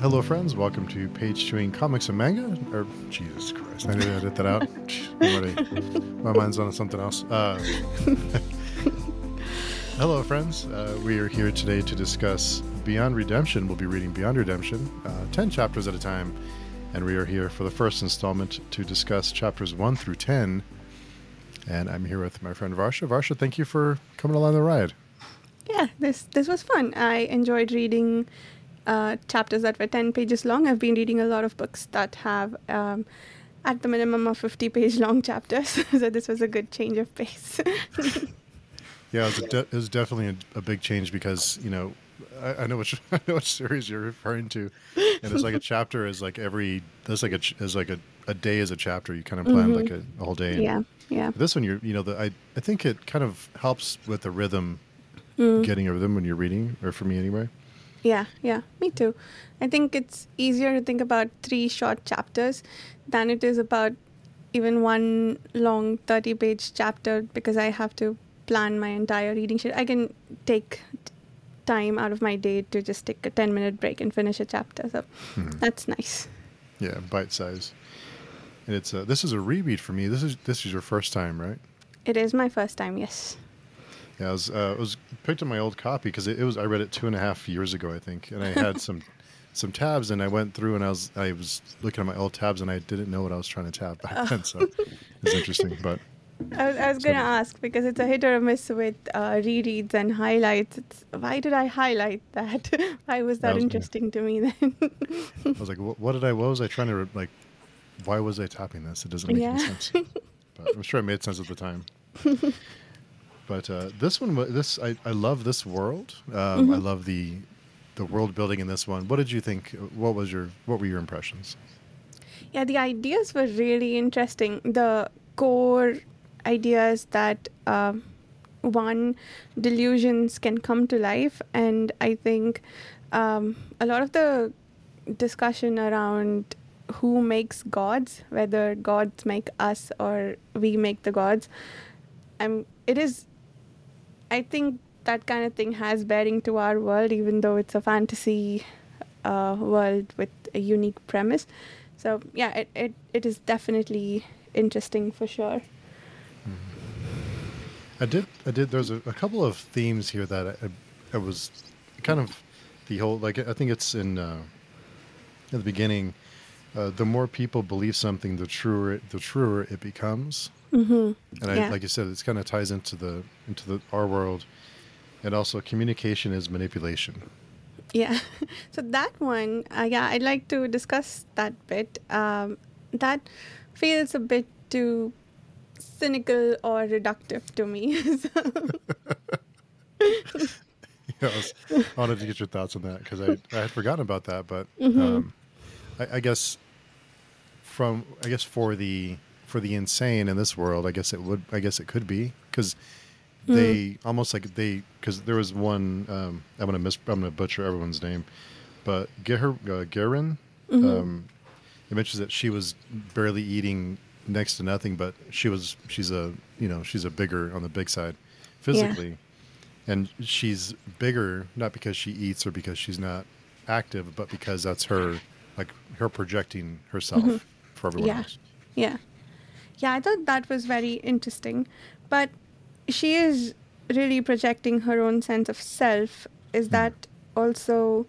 Hello, friends. Welcome to Page Chewing Comics and Manga. Or Jesus Christ, I need to edit that out. My mind's on something else. Uh, hello, friends. Uh, we are here today to discuss Beyond Redemption. We'll be reading Beyond Redemption, uh, ten chapters at a time, and we are here for the first installment to discuss chapters one through ten. And I'm here with my friend Varsha. Varsha, thank you for coming along the ride. Yeah, this this was fun. I enjoyed reading uh, chapters that were 10 pages long. I've been reading a lot of books that have, um, at the minimum, of 50 page long chapters. so this was a good change of pace. yeah, it was, de- it was definitely a, a, big change because, you know, I, I, know which I know which series you're referring to, and it's like a chapter is like every that's like a is like a, a day is a chapter. You kind of plan mm-hmm. like a, a, whole day. Yeah, yeah. This one, you're you know the I I think it kind of helps with the rhythm, mm. getting a rhythm when you're reading, or for me anyway. Yeah, yeah, me too. I think it's easier to think about three short chapters than it is about even one long 30 page chapter because I have to plan my entire reading sheet. I can take time out of my day to just take a 10 minute break and finish a chapter. So mm-hmm. that's nice. Yeah, bite size. And it's a, this is a reread for me. This is this is your first time, right? It is my first time, yes. Yeah, I was, uh, was picked up my old copy because it, it, was I read it two and a half years ago, I think, and I had some some tabs, and I went through and I was I was looking at my old tabs, and I didn't know what I was trying to tab back then, so it's interesting. But I was, I was going to ask because it's a hit or a miss with uh, rereads and highlights. It's, why did I highlight that? why was that, that was interesting me. to me then? I was like, what, what, did I? What was I trying to like? Why was I tapping this? It doesn't make yeah. any sense. But I'm sure it made sense at the time. But uh, this one, this I, I love this world. Um, mm-hmm. I love the the world building in this one. What did you think? What was your what were your impressions? Yeah, the ideas were really interesting. The core ideas that uh, one delusions can come to life, and I think um, a lot of the discussion around who makes gods, whether gods make us or we make the gods. I'm, it is I think that kind of thing has bearing to our world, even though it's a fantasy uh, world with a unique premise. So yeah, it, it, it is definitely interesting for sure. I did. I did. There's a, a couple of themes here that I, I, was kind of the whole like. I think it's in uh, the beginning. Uh, the more people believe something, the truer the truer it becomes. Mm-hmm. And I, like you said, it kind of ties into the into the our world, and also communication is manipulation. Yeah, so that one, uh, yeah, I'd like to discuss that bit. Um, that feels a bit too cynical or reductive to me. yeah, I, was, I, wanted to get your thoughts on that because I, I had forgotten about that, but mm-hmm. um, I, I guess from I guess for the for the insane in this world, I guess it would. I guess it could be because mm. they almost like they because there was one. Um, I'm gonna miss. I'm gonna butcher everyone's name, but Ger uh, Gerin. Mm-hmm. Um, it mentions that she was barely eating next to nothing, but she was. She's a you know she's a bigger on the big side, physically, yeah. and she's bigger not because she eats or because she's not active, but because that's her like her projecting herself mm-hmm. for everyone yeah. else. Yeah. Yeah, I thought that was very interesting. But she is really projecting her own sense of self. Is hmm. that also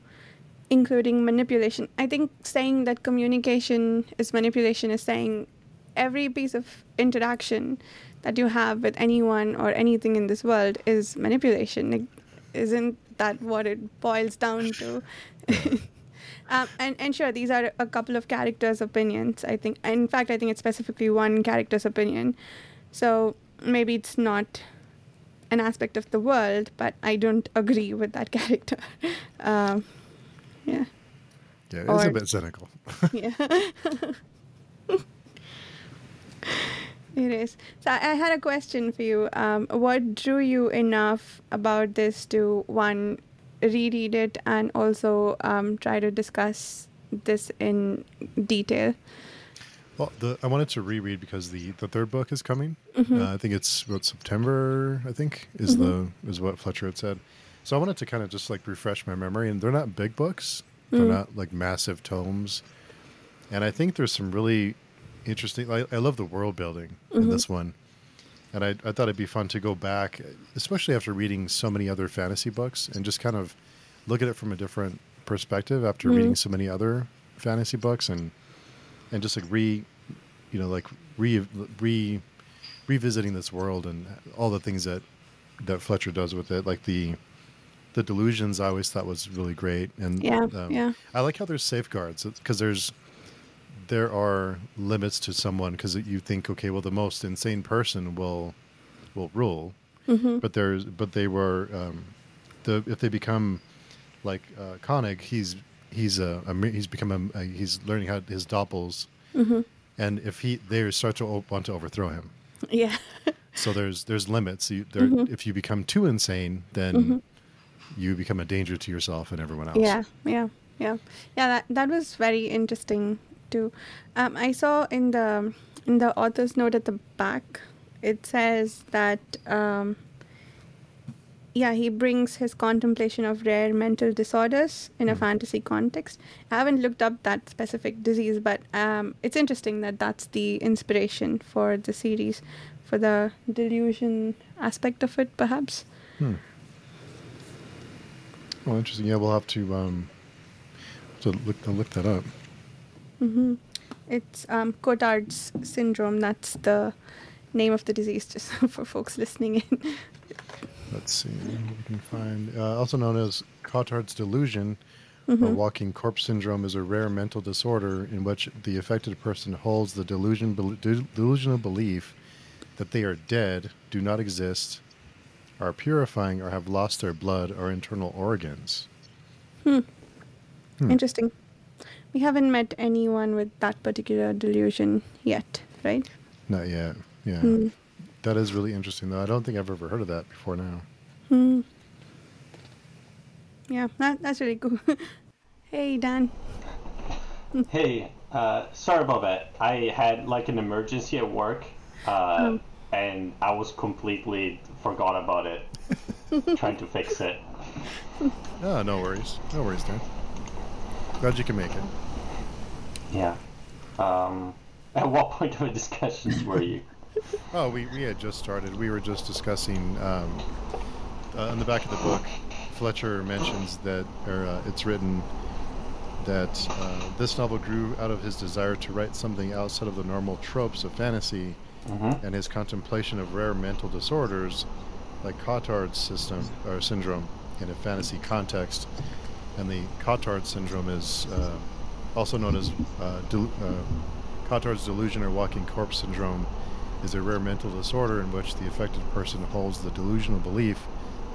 including manipulation? I think saying that communication is manipulation is saying every piece of interaction that you have with anyone or anything in this world is manipulation. Like, isn't that what it boils down to? Um, and, and sure, these are a couple of characters' opinions. I think, in fact, I think it's specifically one character's opinion. So maybe it's not an aspect of the world, but I don't agree with that character. Um, yeah. Yeah, it's a bit cynical. yeah. It is. So I had a question for you. Um, what drew you enough about this to one reread it and also um, try to discuss this in detail. Well, the, I wanted to reread because the, the third book is coming. Mm-hmm. Uh, I think it's what September. I think is mm-hmm. the is what Fletcher had said. So I wanted to kind of just like refresh my memory, and they're not big books, They're not like massive tomes. And I think there's some really interesting. I, I love the world building in this one, and I, I thought it'd be fun to go back, especially after reading so many other fantasy books, and just kind of look at it from a different perspective after reading so many other fantasy books, and and just like re, you know, like re re revisiting this world and all the things that that Fletcher does with it, like the the delusions. I always thought was really great, and Yeah, um, yeah. I like how there's safeguards because there's there are limits to someone because you think okay well the most insane person will will rule Mm-hmm. but there's but they were um, the if they become like uh, Koenig he's he's a, a he's become a, a he's learning how his doppels Mm-hmm. and if he they start to want to overthrow him Yeah. so there's there's limits you, there, Mm-hmm. if you become too insane then you become a danger to yourself and everyone else Yeah, yeah, yeah, yeah. That that was very interesting too. Um, I saw in the in the author's note at the back, it says that um, yeah, he brings his contemplation of rare mental disorders in a fantasy context. I haven't looked up that specific disease, but um, it's interesting that that's the inspiration for the series, for the delusion aspect of it, perhaps. Hmm. Well, interesting. Yeah, we'll have to um, to look to look that up. Hmm It's um, Cotard's syndrome. That's the name of the disease, just for folks listening in. Let's see what we can find. Uh, also known as Cotard's delusion or Mhm. walking corpse syndrome is a rare mental disorder in which the affected person holds the delusion bel- delusional belief that they are dead, do not exist, are purifying, or have lost their blood or internal organs. Hmm. Hmm. Interesting. We haven't met anyone with that particular delusion yet, right? Not yet. Yeah. Hmm. That is really interesting, though. I don't think I've ever heard of that before now. Hmm. Yeah, that, that's really cool. hey, Dan. Hey, uh, sorry about that. I had like an emergency at work, uh, Oh. and I was completely forgot about it. trying to fix it. Oh, no worries. No worries, Dan. Glad you can make it. Yeah. Um, at what point of the discussions were you? Oh, we, we had just started. We were just discussing um, uh, on the back of the book. Fletcher mentions that, or uh, it's written that uh, this novel grew out of his desire to write something outside of the normal tropes of fantasy Mm-hmm. and his contemplation of rare mental disorders like Cotard's system or syndrome in a fantasy context. And the Cotard syndrome is uh, also known as uh, del- uh, Cotard's delusion or walking corpse syndrome is a rare mental disorder in which the affected person holds the delusional belief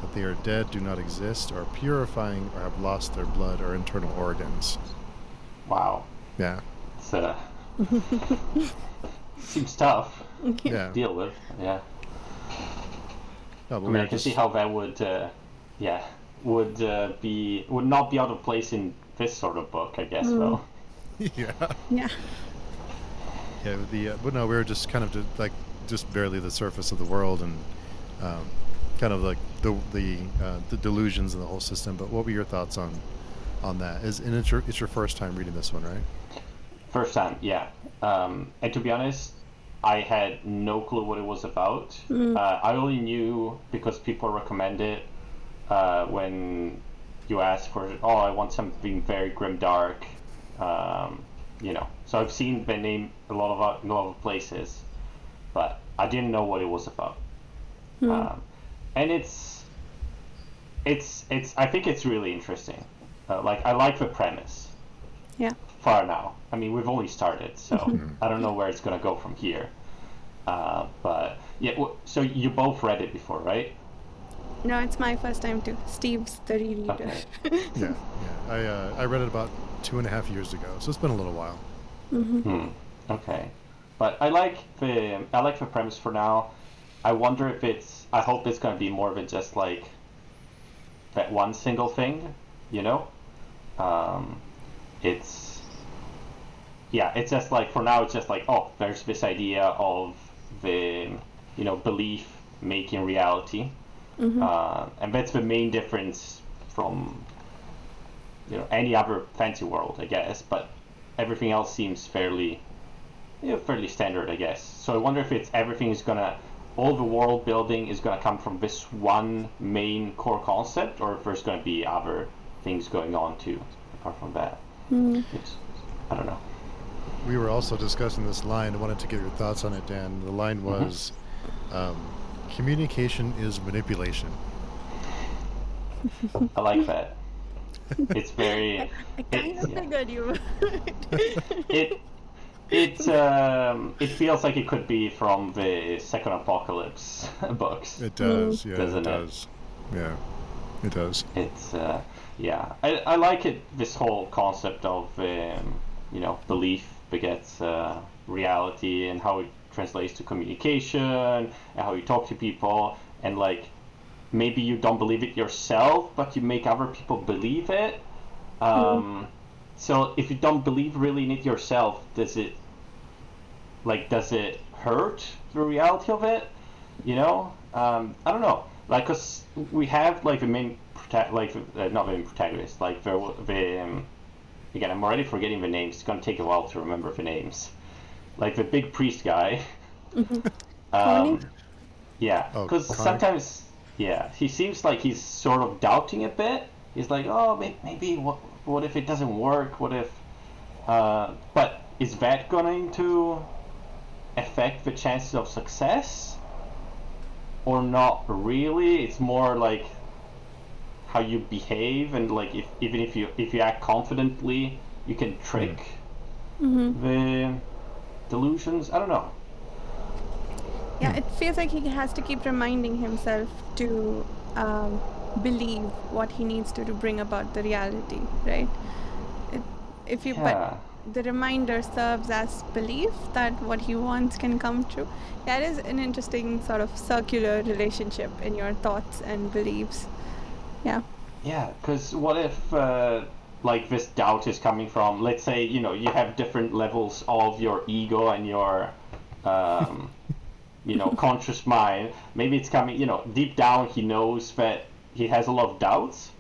that they are dead, do not exist, are purifying, or have lost their blood or internal organs. Wow. Yeah. It's, uh, seems tough Yeah. to deal with. Yeah. No, I mean, were I can just- see how that would, uh, yeah, would uh, be would not be out of place in this sort of book, I guess. Though. yeah. Yeah. Yeah, the uh, but no, we were just kind of just, like just barely the surface of the world and um, kind of like the the uh, the delusions in the whole system. But what were your thoughts on on that? Is and it's your it's your first time reading this one, right? First time, yeah. Um, and to be honest, I had no clue what it was about. Uh, I only knew because people recommend it uh, when you ask for, oh, I want something very grim dark. Um, you know, so I've seen the name a lot of a lot of places, but I didn't know what it was about. Um, and it's it's it's I think it's really interesting. Uh, like I like the premise Yeah. far now. I mean, we've only started, so I don't know where it's gonna go from here. Uh, but yeah, w- so you both read it before, right? No, it's my first time too. Steve's the rereader. Okay. Yeah, yeah. I uh, I read it about two and a half years ago, so it's been a little while. Hmm. Okay. But I like the I like the premise for now. I wonder if it's. I hope it's gonna be more of a just like that one single thing, you know. Um, it's yeah, it's just like for now, it's just like oh, there's this idea of the you know belief making reality, uh, and that's the main difference from you know any other fancy world, I guess. But everything else seems fairly you know, fairly standard, I guess. So I wonder if it's everything is gonna all the world building is gonna come from this one main core concept, or if there's gonna be other things going on too apart from that. Mm. I don't know. We were also discussing this line. I wanted to get your thoughts on it, Dan. The line Mm-hmm. was, um, "Communication is manipulation." I like that. It's very I kind it's- of yeah. figured you would. it it um, it feels like it could be from the Second Apocalypse books. It does. Yeah, Doesn't it it? does. Yeah, it does. It's uh, yeah, I, I like it. This whole concept of um, you know belief begets uh, reality and how it translates to communication and how you talk to people and like maybe you don't believe it yourself, but you make other people believe it. Um, So if you don't believe really in it yourself, does it like does it hurt the reality of it? You know, um, I don't know. Like, cause we have like the main prota- like uh, not the main protagonist, like the the um, again I'm already forgetting the names. It's gonna take a while to remember the names. Like the big priest guy. um, yeah, Oh, because Connor? sometimes yeah he seems like he's sort of doubting a bit. He's like, oh, may- maybe what what if it doesn't work? What if? Uh, but is that going to affect the chances of success? Or not really? It's more like how you behave and like if even if you if you act confidently, you can trick Mhm. the delusions. I don't know. Yeah, it feels like he has to keep reminding himself to um, believe what he needs to to bring about the reality, right? It, if you Yeah. but the reminder serves as belief that what he wants can come true. That is an interesting sort of circular relationship in your thoughts and beliefs. Yeah. Yeah, because what if uh, like this doubt is coming from, let's say, you know, you have different levels of your ego and your, um, you know, conscious mind. Maybe it's coming, you know, deep down he knows that he has a lot of doubts,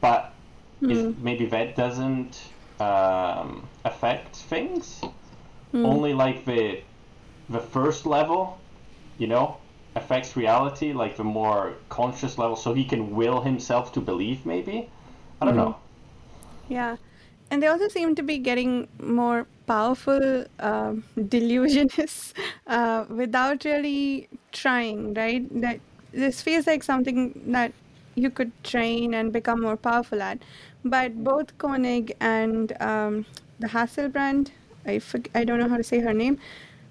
but if maybe that doesn't um, affect things. Only like the the first level, you know, affects reality, like the more conscious level, so he can will himself to believe. Maybe I don't know. Yeah, and they also seem to be getting more powerful um, delusionists uh, without really trying, right? That this feels like something that you could train and become more powerful at. But both Koenig and um, the Hasselbrand, I forget, I don't know how to say her name,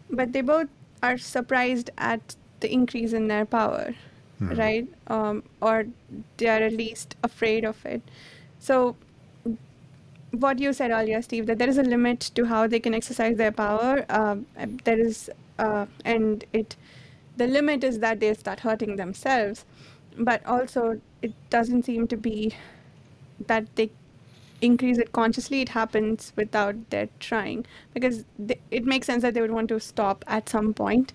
but they both are surprised at the increase in their power, right? Um, or they are at least afraid of it. So what you said earlier, Steve, that there is a limit to how they can exercise their power. And there is, uh, and it, the limit is that they start hurting themselves, but also it doesn't seem to be that they increase it consciously. It happens without their trying because it makes sense that they would want to stop at some point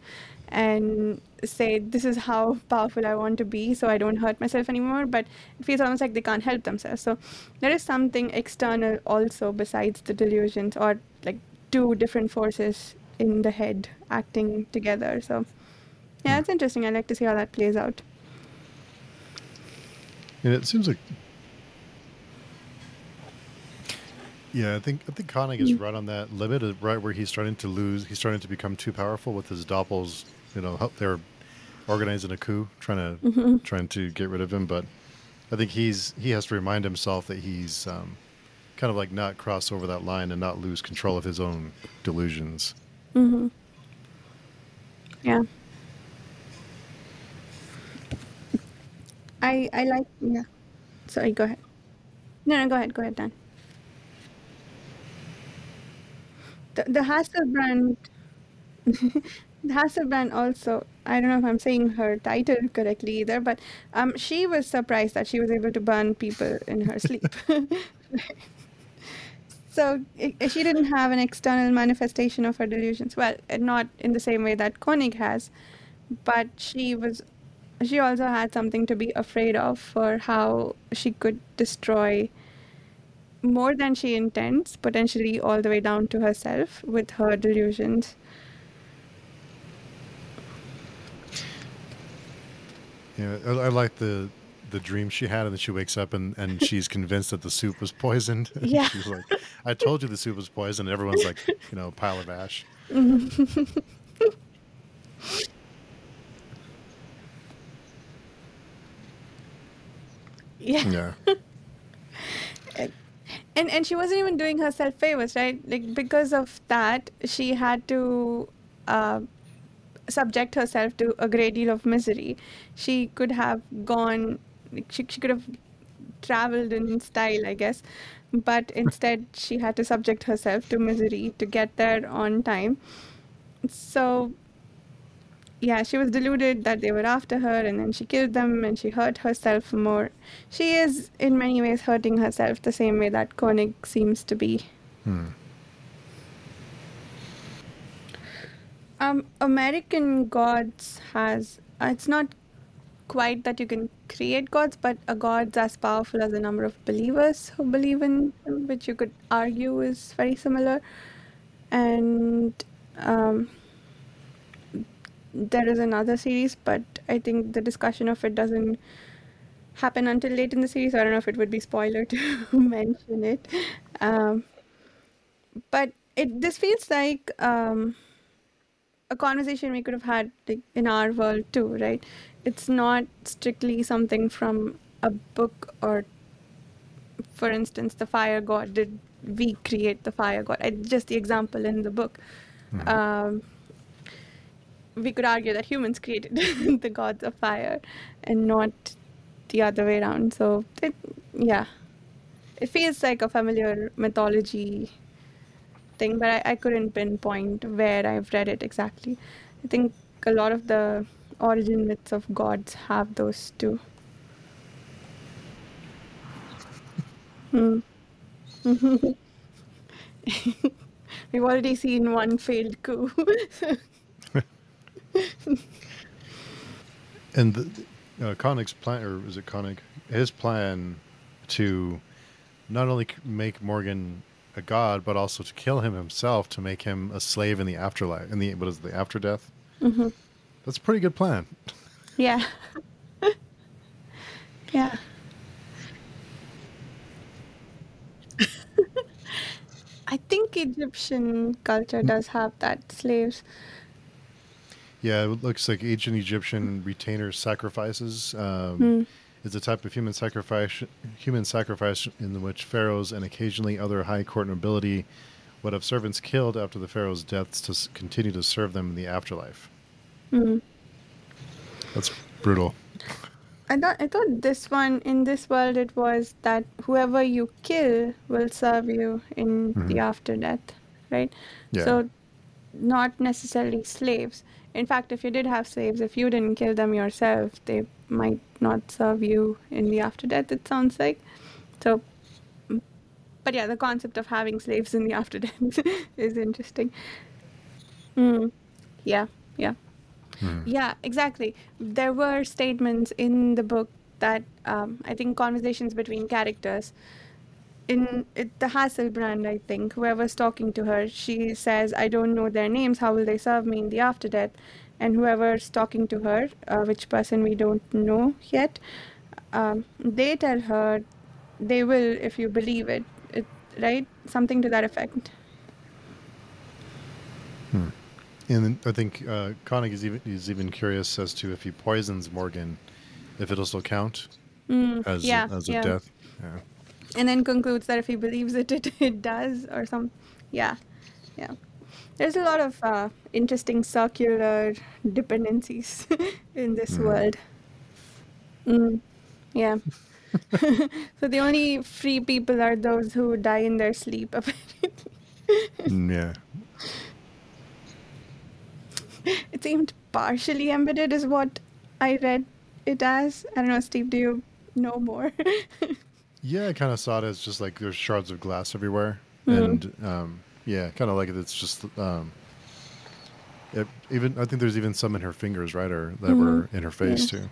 and say this is how powerful I want to be so I don't hurt myself anymore but it feels almost like they can't help themselves so there is something external also besides the delusions or like two different forces in the head acting together so yeah it's interesting I like to see how that plays out And it seems like, yeah, I think I think Koenig is mm. right on that limit, right where he's starting to lose. He's starting to become too powerful with his doppels. You know, help- they're organizing a coup, trying to trying to get rid of him. But I think he's he has to remind himself that he's um, kind of like not cross over that line and not lose control of his own delusions. mm-hmm. yeah I I like yeah sorry go ahead no no go ahead go ahead Dan the, the Hasselbrand the Hasselbrand also. I don't know if I'm saying her title correctly either but um she was surprised that she was able to burn people in her sleep. So i- she didn't have an external manifestation of her delusions. Well not in the same way that Koenig has but she was she also had something to be afraid of for how she could destroy more than she intends, potentially all the way down to herself with her delusions. Yeah, I, I like the the dream she had, and then she wakes up and, and she's convinced that the soup was poisoned. And Yeah. she's like, "I told you the soup was poisoned." And everyone's like, you know, pile of ash. Yeah. Yeah, and and she wasn't even doing herself favors right like because of that she had to uh, subject herself to a great deal of misery she could have gone she, she could have traveled in style i guess but instead she had to subject herself to misery to get there on time so yeah, she was deluded that they were after her, and then she killed them and she hurt herself more. She is, in many ways, hurting herself the same way that Koenig seems to be. Hmm. Um, American Gods has, uh, it's not quite that you can create gods, but a god's as powerful as the number of believers who believe in him, which you could argue is very similar. And um, there is another series, but I think the discussion of it doesn't happen until late in the series. I don't know if it would be spoiler to mention it. Um, but it this feels like um, a conversation we could have had like, in our world too, right? It's not strictly something from a book or, for instance, the fire god. Did we create the fire god? I, just the example in the book. Um, we could argue that humans created the gods of fire and not the other way around. So, it, yeah, it feels like a familiar mythology thing, but I, I couldn't pinpoint where I've read it exactly. I think a lot of the origin myths of gods have those too. Hmm. We've already seen one failed coup. and the, uh, plan, or is it Koenig? His plan to not only make Morgen a god, but also to kill him himself to make him a slave in the afterlife. In the what is it, the after death? Mhm. That's a pretty good plan. Yeah. yeah. I think Egyptian culture does have that slaves. Yeah, it looks like ancient Egyptian retainer sacrifices um, Hmm. Is a type of human sacrifice. Human sacrifice in which pharaohs and occasionally other high court nobility would have servants killed after the pharaoh's deaths to continue to serve them in the afterlife. Hmm. That's brutal. I thought I thought this one in this world it was that whoever you kill will serve you in the Mhm. after death, right? Yeah. So not necessarily slaves. In fact, if you did have slaves, if you didn't kill them yourself, they might not serve you in the after death. It sounds like so. But yeah, the concept of having slaves in the after death is interesting. Mm. Yeah, yeah. Hmm. Yeah, exactly. There were statements in the book that um, I think conversations between characters. In it, the Hasselbrand, I think, whoever's talking to her, she says, I don't know their names. How will they serve me in the after death? And whoever's talking to her, uh, which person we don't know yet, um, they tell her they will if you believe it, it, right? Something to that effect. Hmm. And I think uh, Koenig is even is even curious as to if he poisons Morgen, if it'll still count Mm, as yeah, as a yeah. death. Yeah. and then concludes that if he believes it, it, it does, or some, yeah, yeah. There's a lot of uh, interesting circular dependencies in this Mm. world. Mm, yeah. so the only free people are those who die in their sleep, apparently. Mm, yeah. it seemed partially embedded, is what I read it as. I don't know, Steve, do you know more? Yeah, I kind of saw it as just like there's shards of glass everywhere, Mhm. and um, yeah, kind of like it's just um, it, even I think there's even some in her fingers, right, or that Mhm. were in her face Yeah. too.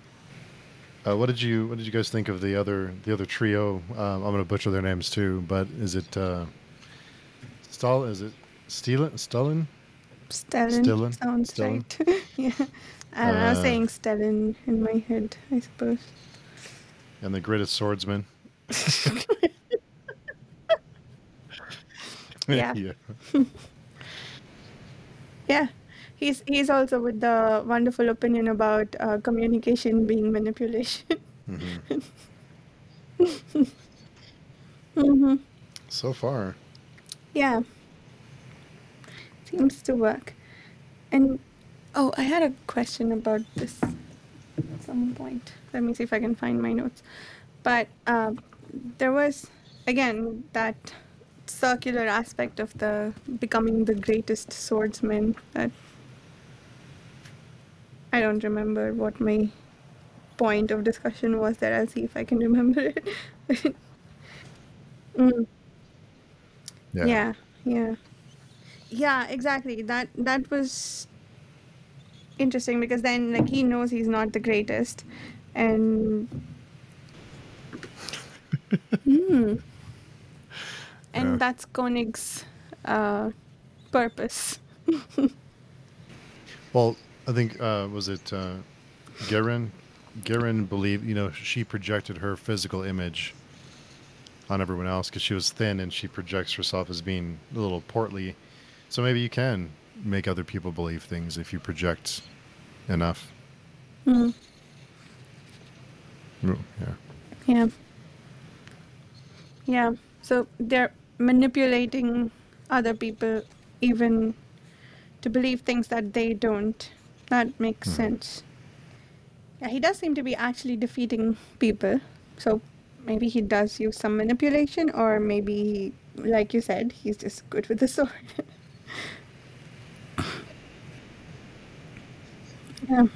Uh, what did you What did you guys think of the other the other trio? Um, I'm going to butcher their names too, but is it uh, Stal? Is it Stalin? Stalin? Stellan. Stellan? Sounds Stellan? right. yeah. I, don't know, I was Uh, saying Stalin in my head, I suppose. and the greatest swordsman. Yeah. yeah. Yeah. He's he's also with the wonderful opinion about uh, communication being manipulation. Mhm. hmm So far, Yeah. Seems to work. And oh, I had a question about this at some point. Let me see if I can find my notes. But um, there was again that circular aspect of the becoming the greatest swordsman that I don't remember what my point of discussion was there. I'll see if I can remember it. mm. yeah. yeah yeah yeah exactly that that was interesting because then like he knows he's not the greatest and Hmm. And Yeah. that's Koenig's uh, purpose Well, I think uh, was it uh, Garen? Garen believed, you know, she projected her physical image on everyone else because she was thin and she projects herself as being a little portly. So maybe you can make other people believe things if you project enough. Mm, Yeah. Yeah. Yeah. So they're manipulating other people even to believe things that they don't. That makes Mhm. sense. Yeah, he does seem to be actually defeating people. So maybe he does use some manipulation, or maybe, like you said, he's just good with the sword. yeah.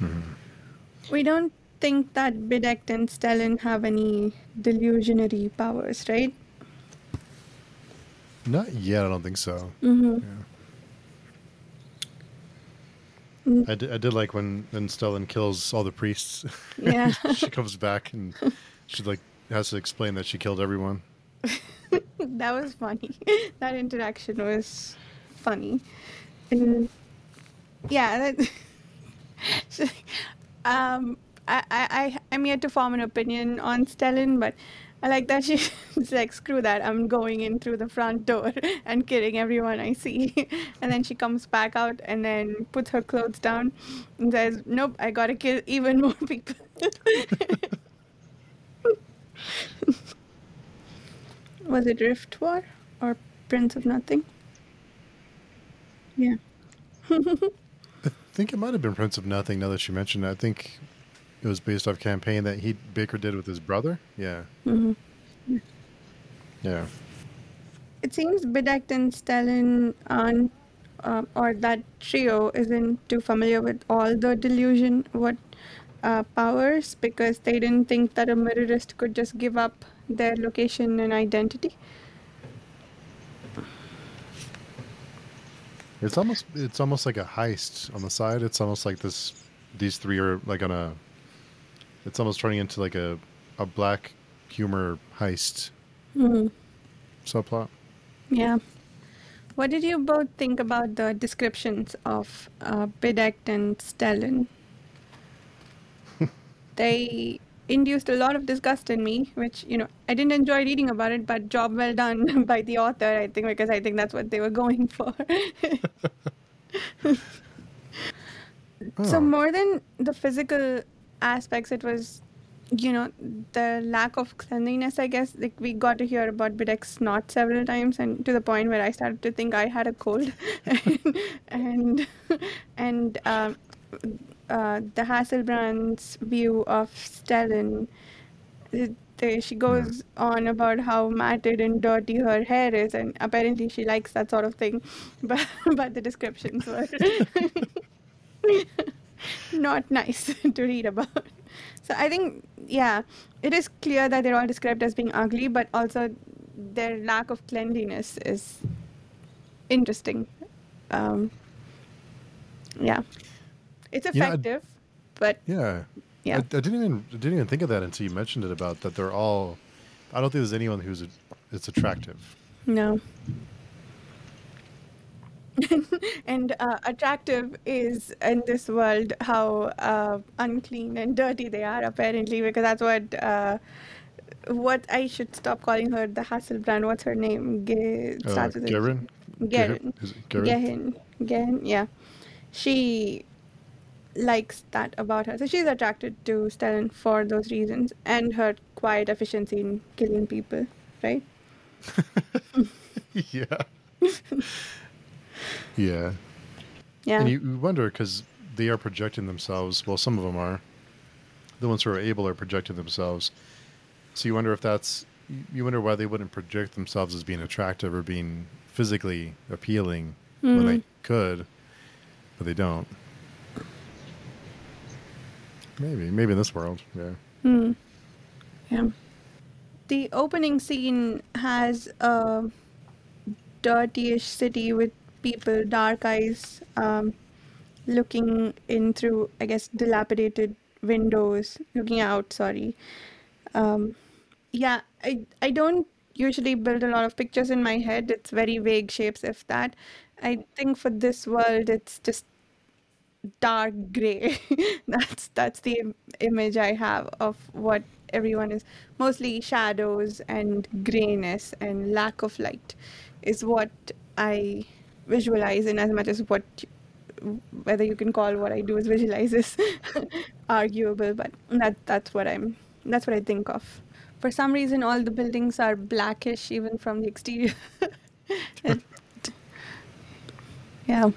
Mhm. We don't think that Bedeckt and Stellan have any delusionary powers, right? Not yet. I don't think so. Mm-hmm. Yeah. Mm. I did, I did like when when Stellan kills all the priests. Yeah. she comes back and she like has to explain that she killed everyone. that was funny. that interaction was funny. And yeah, that, so, um, I, I, I'm yet to form an opinion on Stellan, but I like that she's like, screw that, I'm going in through the front door and killing everyone I see. and then she comes back out and then puts her clothes down and says, nope, I gotta kill even more people. Was it Rift War or Prince of Nothing? Yeah. I think it might have been Prince of Nothing. Now that you mentioned it, I think it was based off campaign that he Bakker did with his brother. Yeah, hmm yeah. It seems Bedeckt and Stellan aren't, uh, or that trio isn't too familiar with all the delusion what uh, powers because they didn't think that a mirrorist could just give up their location and identity. It's almost it's almost like a heist on the side. It's almost like this. These three are like on a. It's almost turning into like a a black humor heist hmm subplot. Yeah. What did you both think about the descriptions of uh, and Stellan? they induced a lot of disgust in me, which, you know, I didn't enjoy reading about it, but job well done by the author, I think, because I think that's what they were going for. So Oh. more than the physical aspects, it was, you know, the lack of cleanliness. I guess like we got to hear about Bedeckt's snot several times, and to the point where I started to think I had a cold, and and um, uh, the Hasselbrand's view of Stellan. it- they, she goes on about how matted and dirty her hair is, and apparently she likes that sort of thing. But but the descriptions were not nice to read about. So I think, yeah, it is clear that they're all described as being ugly, but also their lack of cleanliness is interesting. Um, yeah, it's You know, I- effective. But Yeah. Yeah. I, I didn't even I didn't even think of that until you mentioned it about that they're all. I don't think there's anyone who's a, it's attractive. no. and uh, attractive is in this world how uh, unclean and dirty they are apparently because that's what uh, what I should stop calling her the Hasselbrand. What's her name? Ge- Uh, starts with a- Garen? Garen. Is it Garen? Gehen. Gehen, yeah. She likes that about her. So she's attracted to Stellan for those reasons and her quiet efficiency in killing people, right? yeah. yeah. Yeah. And you, wonder because they are projecting themselves. Well, some of them are. The ones who are able are projecting themselves. So you wonder if that's. You wonder why they wouldn't project themselves as being attractive or being physically appealing when they could, but they don't. Maybe, maybe in this world, yeah. Hmm. Yeah. The opening scene has a dirtyish city with people, dark eyes, um, looking in through, I guess, dilapidated windows, looking out, sorry. Um, yeah, I, I don't usually build a lot of pictures in my head. It's very vague shapes, if that. I think for this world, it's just dark gray that's that's the im- image i have of what everyone is mostly shadows and grayness and lack of light is what i visualize in as much as what whether you can call what i do is visualize is arguable but that that's what i'm that's what i think of for some reason all the buildings are blackish even from the exterior It- yeah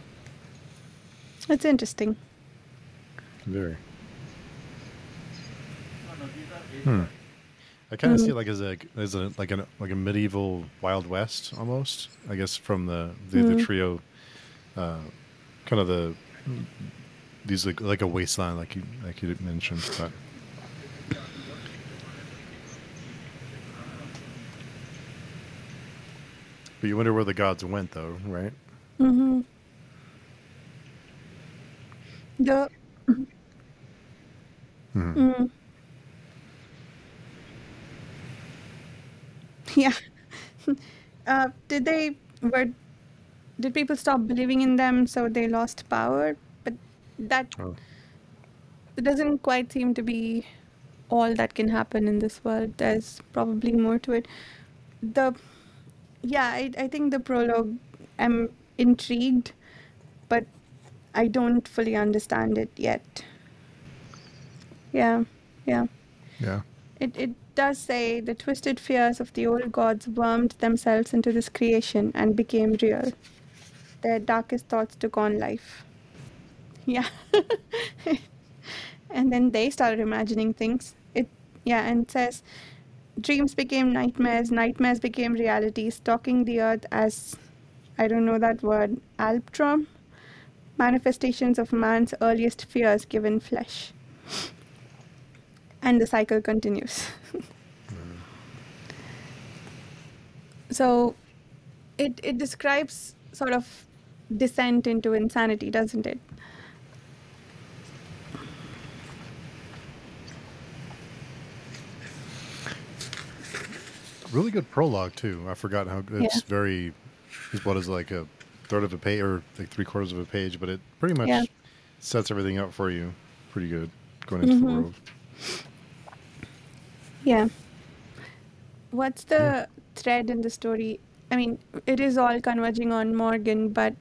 it's interesting. Very. Hmm. I kind of see it like as a as a like a like a medieval Wild West almost. I guess from the the, the trio, uh, kind of the these like like a wasteland like you like you mentioned, but. But you wonder where the gods went, though, right? Mm-hmm. The Mhm. mm. Yeah. uh, did they were did people stop believing in them so they lost power? But that Oh. it doesn't quite seem to be all that can happen in this world. There's probably more to it. The yeah, I, I think the prologue I'm intrigued, but I don't fully understand it yet. Yeah, yeah. Yeah. It it does say the twisted fears of the old gods wormed themselves into this creation and became real. Their darkest thoughts took on life. Yeah. and then they started imagining things. It yeah, and says dreams became nightmares, nightmares became realities, stalking the earth as I don't know that word, alptrom, manifestations of man's earliest fears given flesh. And the cycle continues. so it it describes sort of descent into insanity, doesn't it? Really good prologue too. I forgot how it's Yeah. very. What is like a third of a page or like three quarters of a page, but it pretty much Yeah. sets everything up for you. Pretty good going into the Mhm. world. Yeah. What's the thread in the story? I mean, it is all converging on Morgen, but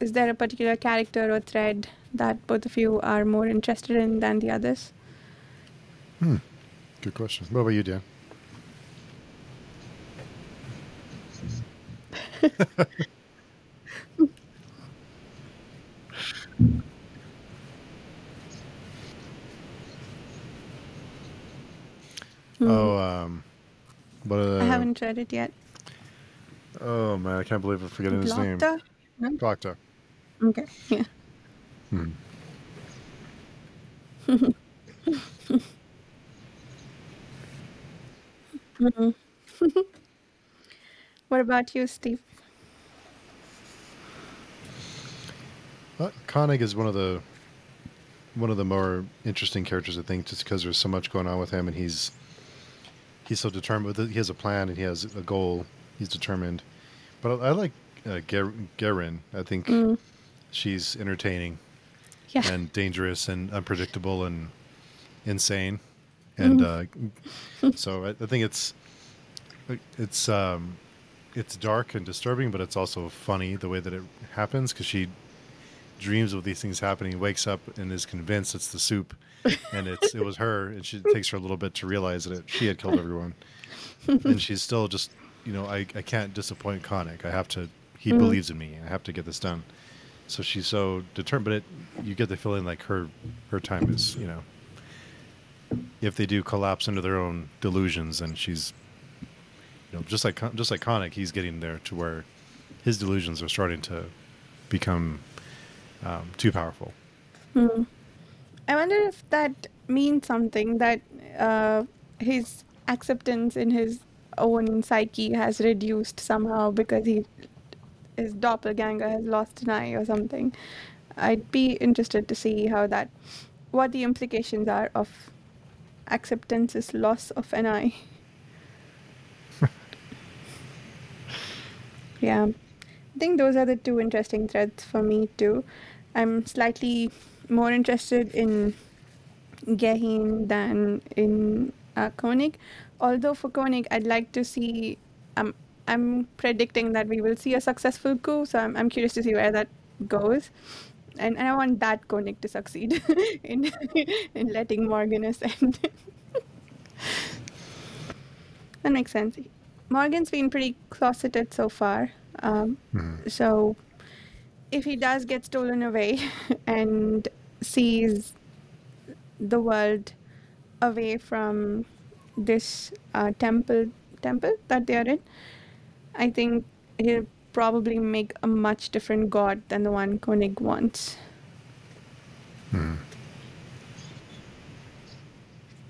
is there a particular character or thread that both of you are more interested in than the others? Hmm. Good question. What about you, Dan? Oh, um, but uh, Hmm. I haven't tried it yet. Oh man, I can't believe I'm forgetting his name. Glokta? No? Okay. Yeah. Hmm. What about you, Steve? Uh, Koenig is one of the one of the more interesting characters, I think, just because there's so much going on with him, and he's he's so determined. He has a plan and he has a goal. He's determined. But I, I like uh, Ger- Gehirn. I think Mm. she's entertaining Yeah. and dangerous and unpredictable and insane. And uh, so I, I think it's it's um, it's dark and disturbing, but it's also funny the way that it happens because she dreams of these things happening, wakes up and is convinced it's the soup, and it's it was her, and she it takes her a little bit to realize that it, she had killed everyone, and she's still just you know I I can't disappoint Konig. I have to. He believes in me. I have to get this done. So she's so determined, but it, you get the feeling like her her time is you know if they do collapse into their own delusions, and she's you know just like just like Konig, he's getting there to where his delusions are starting to become um, too powerful. I wonder if that means something that uh, his acceptance in his own psyche has reduced somehow because he his doppelganger has lost an eye or something. I'd be interested to see how that what the implications are of acceptance's loss of an eye. yeah. I think those are the two interesting threads for me too. I'm slightly more interested in Gehirn than in uh, Konig. Although for Konig, I'd like to see. Um, I'm predicting that we will see a successful coup, so I'm, I'm curious to see where that goes. And, and I want that Konig to succeed in in letting Morgen ascend. that makes sense. Morgen's been pretty closeted so far. Um, So if he does get stolen away and sees the world away from this uh, temple temple that they are in, I think he'll probably make a much different god than the one Konig wants. Hmm.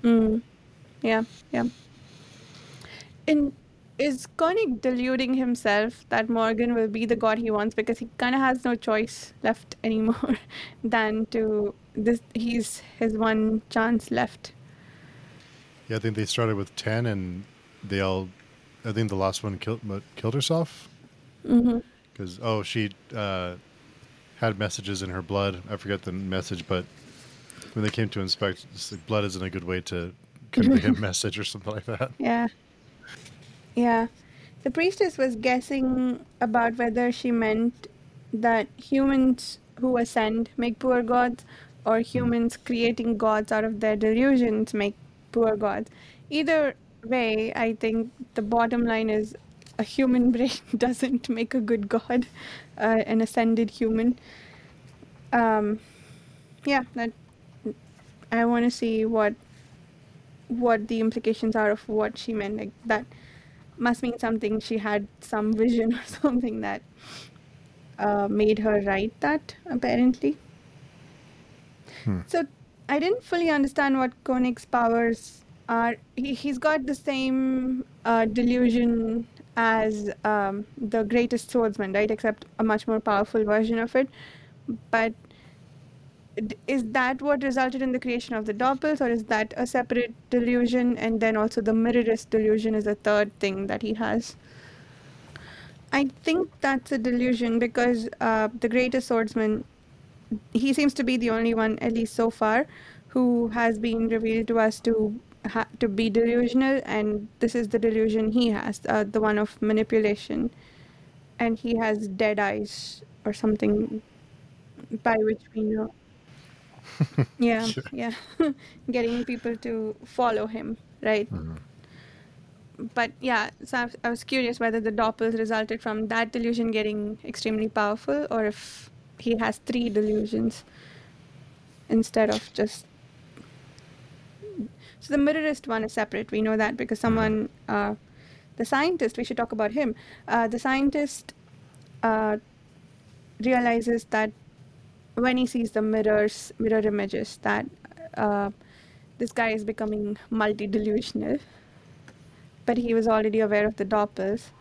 Mm. Yeah, yeah. And is Konig deluding himself that Morgen will be the god he wants because he kind of has no choice left anymore than to this? He's his one chance left. Yeah, I think they started with ten, and they all. I think the last one killed killed herself because oh she uh, had messages in her blood. I forget the message, but when they came to inspect, like blood isn't a good way to convey a message or something like that. Yeah. Yeah. The priestess was guessing about whether she meant that humans who ascend make poor gods or humans creating gods out of their delusions make poor gods. Either way, I think the bottom line is a human brain doesn't make a good god, uh, an ascended human. Um, yeah, that I want to see what what the implications are of what she meant. Like that must mean something. She had some vision or something that uh, made her write that. Apparently. So I didn't fully understand what Konig's powers are. He he's got the same uh, delusion as um, the greatest swordsman, right? Except a much more powerful version of it. But is that what resulted in the creation of the doppels or is that a separate delusion and then also the mirrorist delusion is a third thing that he has? I think that's a delusion because uh, the greatest swordsman he seems to be the only one at least so far who has been revealed to us to ha- to be delusional and this is the delusion he has uh, the one of manipulation. And he has dead eyes or something by which we know yeah yeah. Getting people to follow him right? But yeah so I was, I was curious whether the doppels resulted from that delusion getting extremely powerful or if he has three delusions instead of just so the mirrorist one is separate. We know that because someone uh, the scientist we should talk about him. Uh, the scientist uh, realizes that when he sees the mirrors mirror images that uh, this guy is becoming multi-delusional but he was already aware of the doppels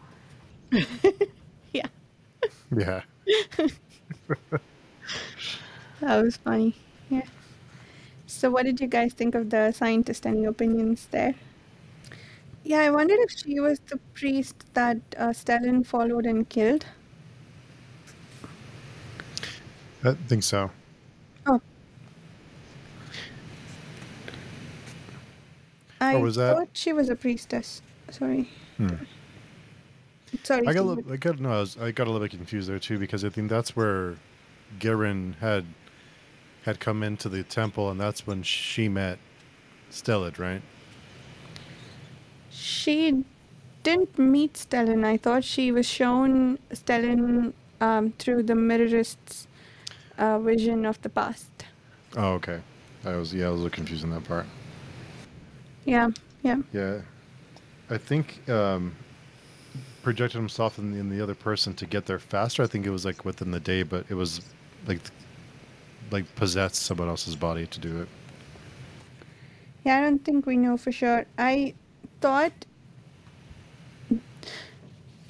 yeah Yeah. that was funny yeah So, what did you guys think of the scientist? Any opinions there? Yeah, I wondered if she was the priest that uh, Stehlen followed and killed. I think so. Oh, I was that? thought she was a priestess. Sorry. Hmm. Sorry, I got, a little, I got no, I, was, I got a little bit confused there too because I think that's where Gehirn had had come into the temple, and that's when she met Stellid, right? She didn't meet Stehlen. I thought she was shown Stehlen um, through the mirrorist's uh, vision of the past. Oh, okay. I was yeah, I was a little confused in that part. Yeah, yeah. Yeah, I think um, projected himself in the, in the other person to get there faster. I think it was like within the day, but it was like like possessed someone else's body to do it. Yeah, I don't think we know for sure. I thought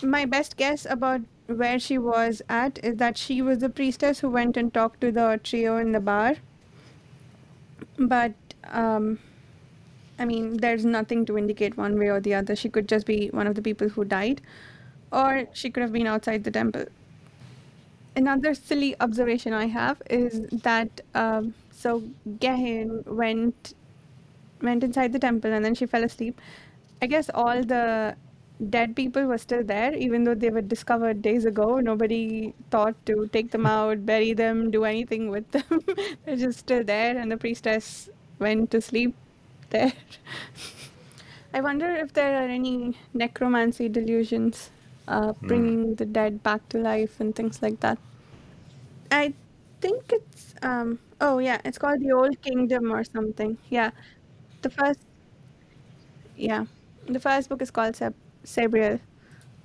my best guess about where she was at is that she was the priestess who went and talked to the trio in the bar. But um, I mean, there's nothing to indicate one way or the other. She could just be one of the people who died, or she could have been outside the temple. Another silly observation I have is that um, so Gehirn went went inside the temple and then she fell asleep. I guess all the dead people were still there, even though they were discovered days ago. Nobody thought to take them out, bury them, do anything with them. They're just still there, and the priestess went to sleep there. I wonder if there are any necromancy delusions, uh, bringing the dead back to life and things like that. I think it's um oh yeah, it's called the Old Kingdom or something. Yeah. The first yeah. The first book is called Sab- Sabriel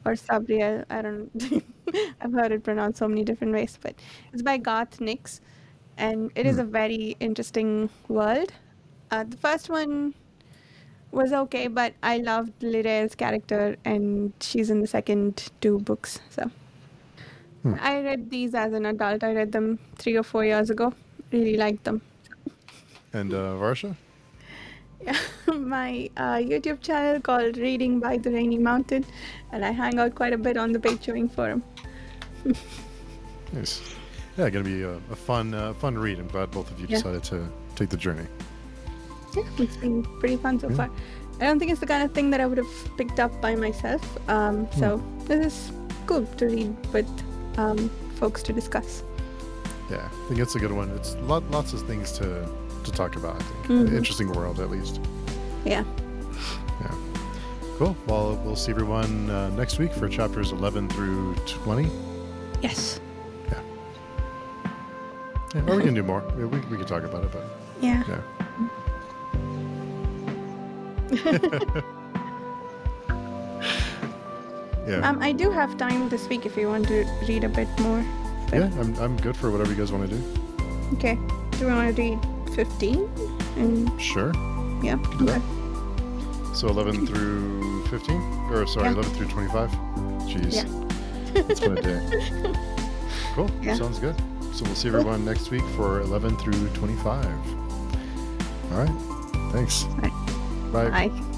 or Sabriel. I don't I've heard it pronounced so many different ways, but it's by Garth Nix and it is a very interesting world. Uh, the first one was okay, but I loved Lirael's character and she's in the second two books, so I read these as an adult. I read them three or four years ago. Really liked them. And uh, Varsha? Yeah, my uh, YouTube channel called Reading by the Rainy Mountain, and I hang out quite a bit on the PageChewing forum. Nice. Yeah, gonna be a, a fun uh, fun read. I'm glad both of you Yeah. decided to take the journey. Yeah, it's been pretty fun so Yeah. far. I don't think it's the kind of thing that I would have picked up by myself. Um, so this is cool to read with um, folks to discuss. Yeah, I think it's a good one. It's lot, lots of things to to talk about. I think Mhm. interesting world at least. Yeah. Yeah. Cool. Well, we'll see everyone uh, next week for chapters 11 through 20. Yes. Yeah. yeah or we can do more. We, we, we can talk about it, but Yeah. yeah. yeah. Um, I do have time this week if you want to read a bit more. but- yeah, I'm, I'm good for whatever you guys want to do. Okay. Do we want to read 15? And Sure. yeah. Okay. So 11 through 15? Or sorry, Yeah. 11 through 25? Jeez. Yeah. It's been a day. Cool. Yeah. Sounds good. So we'll see everyone next week for 11 through 25. All right. Thanks. Bye. Bye. Bye.